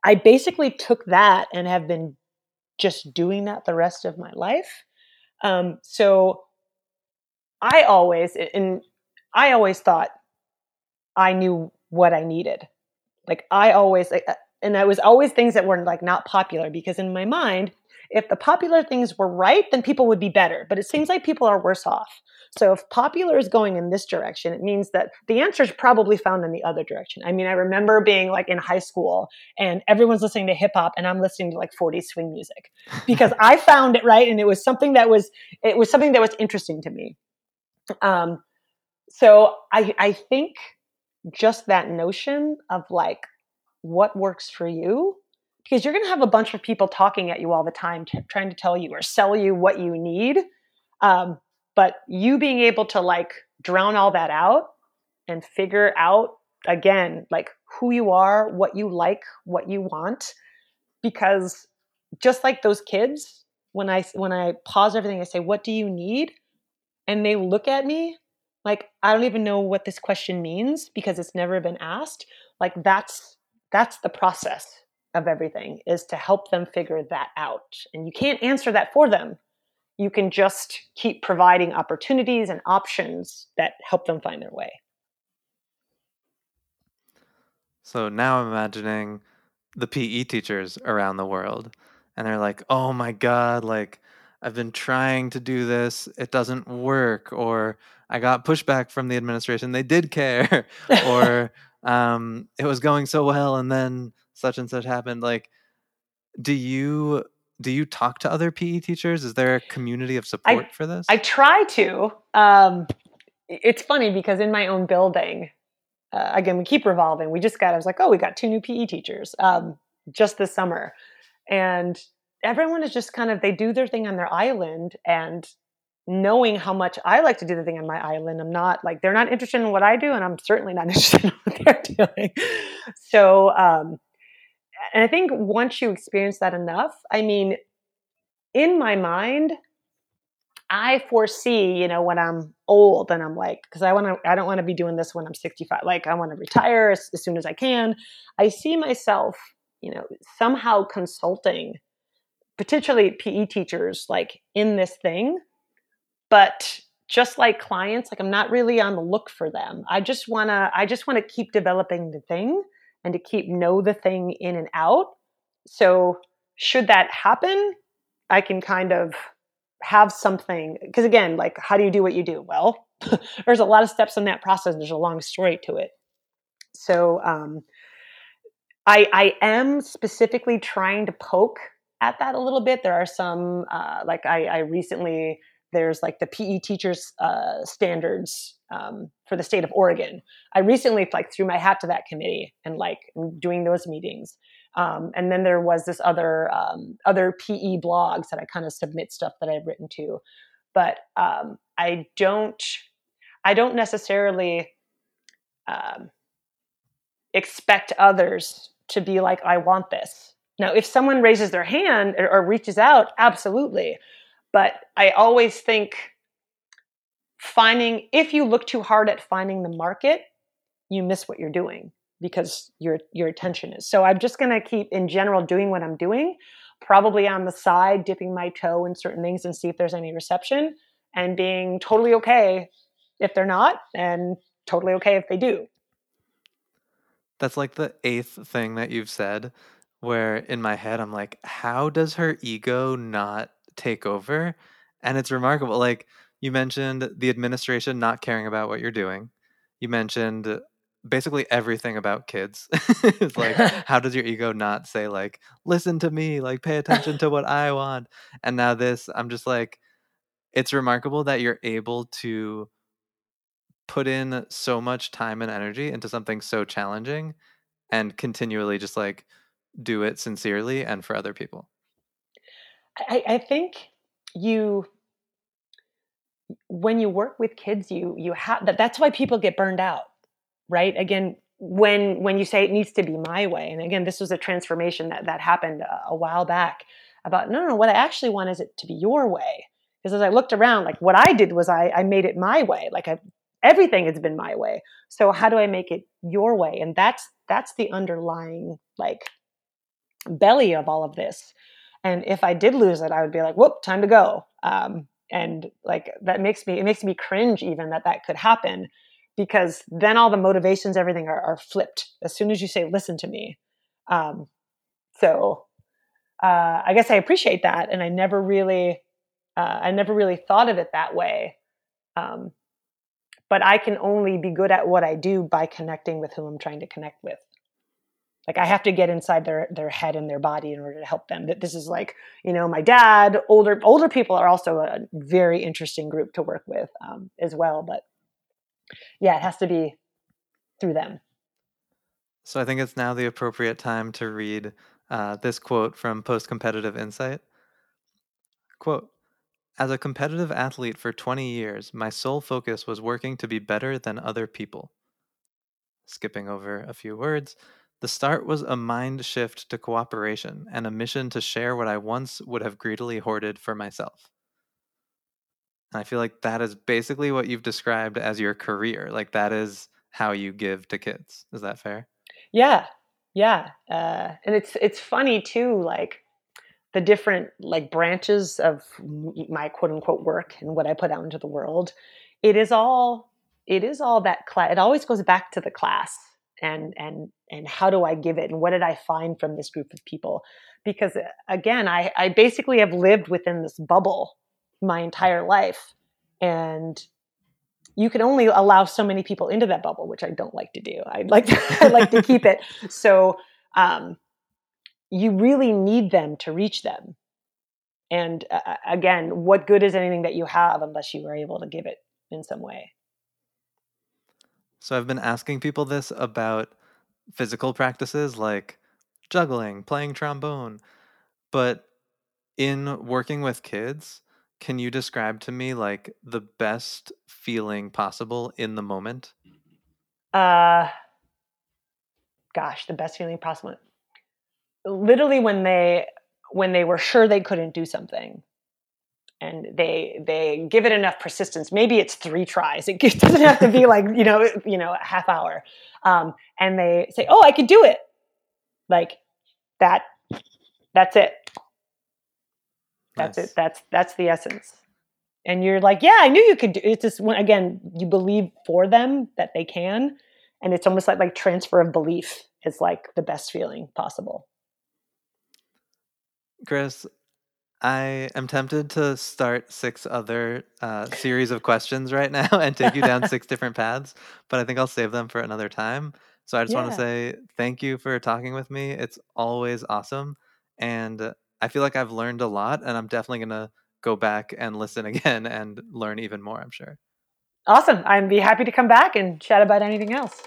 i basically took that and have been just doing that the rest of my life. Um, so i always and I always thought I knew what I needed. Like I always, uh, and it was always things that were like not popular because in my mind, if the popular things were right, then people would be better. But it seems like people are worse off. So if popular is going in this direction, it means that the answer is probably found in the other direction. I mean, I remember being like in high school and everyone's listening to hip hop and I'm listening to like 40 swing music [laughs] because I found it right and it was something that was it was something that was interesting to me. Um, so I, I think just that notion of like what works for you because you're going to have a bunch of people talking at you all the time t- trying to tell you or sell you what you need. Um, but you being able to like drown all that out and figure out again like who you are what you like what you want because just like those kids when i when i pause everything i say what do you need? and they look at me like i don't even know what this question means because it's never been asked like that's that's the process of everything is to help them figure that out. And you can't answer that for them. You can just keep providing opportunities and options that help them find their way. So now i'm imagining the pe teachers around the world and they're like oh my god like I've been trying to do this, it doesn't work, or I got pushback from the administration, they did care, [laughs] or [laughs] um, it was going so well and then such and such happened. Like, do you do you talk to other PE teachers? Is there a community of support I, for this? I try to. Um, it's funny because in my own building, uh, again, we keep revolving. We just got, I was like, oh, we got two new PE teachers um, just this summer. And everyone is just kind of they do their thing on their island and knowing how much I like to do the thing on my island, I'm not like they're not interested in what I do, and I'm certainly not [laughs] interested in what they're doing. So, um, and I think once you experience that enough, I mean, in my mind, I foresee, you know, when I'm old and I'm like, because I want to, I don't want to be doing this when I'm 65. Like, I want to retire as, as soon as I can. I see myself, you know, somehow consulting potentially PE teachers like in this thing, but just like clients, like I'm not really on the look for them. I just wanna I just wanna keep developing the thing and to keep know the thing in and out. So should that happen, I can kind of have something because again, like how do you do what you do? Well, [laughs] there's a lot of steps in that process. There's a long story to it. So um, I I am specifically trying to poke at that a little bit. There are some, uh, like I, I, recently, there's like the PE teachers uh, standards um, for the state of Oregon. I recently like threw my hat to that committee and like doing those meetings. Um, and then there was this other um, other PE blogs that I kind of submit stuff that I've written to, but um, I don't I don't necessarily um, expect others to be like I want this now, if someone raises their hand or, or reaches out, absolutely. But I always think finding, if you look too hard at finding the market, you miss what you're doing because your your attention is. So I'm just going to keep in general doing what I'm doing, probably on the side dipping my toe in certain things and see if there's any reception and being totally okay if they're not and totally okay if they do. That's like the eighth thing that you've said where in my head I'm like, how does her ego not take over? And it's remarkable. Like you mentioned the administration not caring about what you're doing. You mentioned basically everything about kids. [laughs] it's like, [laughs] how does your ego not say, like, listen to me, like, pay attention to what I want? And now this, I'm just like, it's remarkable that you're able to put in so much time and energy into something so challenging and continually just like do it sincerely and for other people? I, I think you when you work with kids, you you have that. That's why people get burned out, right? Again, when when you say it needs to be my way, and again, this was a transformation that that happened a, a while back. About no, no, no. What I actually want is it to be your way. Because as I looked around, like what I did was I I made it my way. Like I everything has been my way. So how do I make it your way? And that's that's the underlying like belly of all of this. And if I did lose it, I would be like, whoop, time to go. Um, and like that makes me it makes me cringe even that that could happen because then all the motivations everything are, are flipped as soon as you say listen to me um, so uh, i guess i appreciate that and i never really uh, i never really thought of it that way um, but i can only be good at what i do by connecting with who i'm trying to connect with like i have to get inside their their head and their body in order to help them. That this is like you know my dad older older people are also a very interesting group to work with um, as well but yeah it has to be through them. So i think it's now the appropriate time to read uh, this quote from post competitive insight. Quote as a competitive athlete for 20 years my sole focus was working to be better than other people. Skipping over a few words the start was a mind shift to cooperation and a mission to share what I once would have greedily hoarded for myself. And I feel like that is basically what you've described as your career. Like that is how you give to kids. Is that fair? Yeah, yeah. Uh, and it's it's funny too, like the different like branches of my quote unquote work and what I put out into the world. It is all it is all that class. It always goes back to the class and and and how do I give it and what did I find from this group of people? Because uh, again, I, I basically have lived within this bubble my entire life. And you can only allow so many people into that bubble, which I don't like to do. I like to, [laughs] I like to keep it. [laughs] So um, you really need them to reach them. And uh, uh, again, what good is anything that you have unless you are able to give it in some way? So I've been asking people this about physical practices like juggling, playing trombone. But in working with kids, can you describe to me like the best feeling possible in the moment? Uh gosh, the best feeling possible. Literally when they when they were sure they couldn't do something and they they give it enough persistence. Maybe it's three tries. It [laughs] doesn't have to be like you know you know a half hour. Um, and they say oh i could do it. Like that that's it. That's nice. it that's that's the essence. And you're like yeah i knew you could do it. it's just when again you believe for them that they can and it's almost like like transfer of belief is like the best feeling possible. Chris I am tempted to start six other uh, series of questions right now [laughs] and take you down six different paths, but I think I'll save them for another time. So I just yeah. want to say thank you for talking with me. It's always awesome. And I feel like I've learned a lot, and I'm definitely going to go back and listen [laughs] again and learn even more, I'm sure. Awesome. I'd be happy to come back and chat about anything else.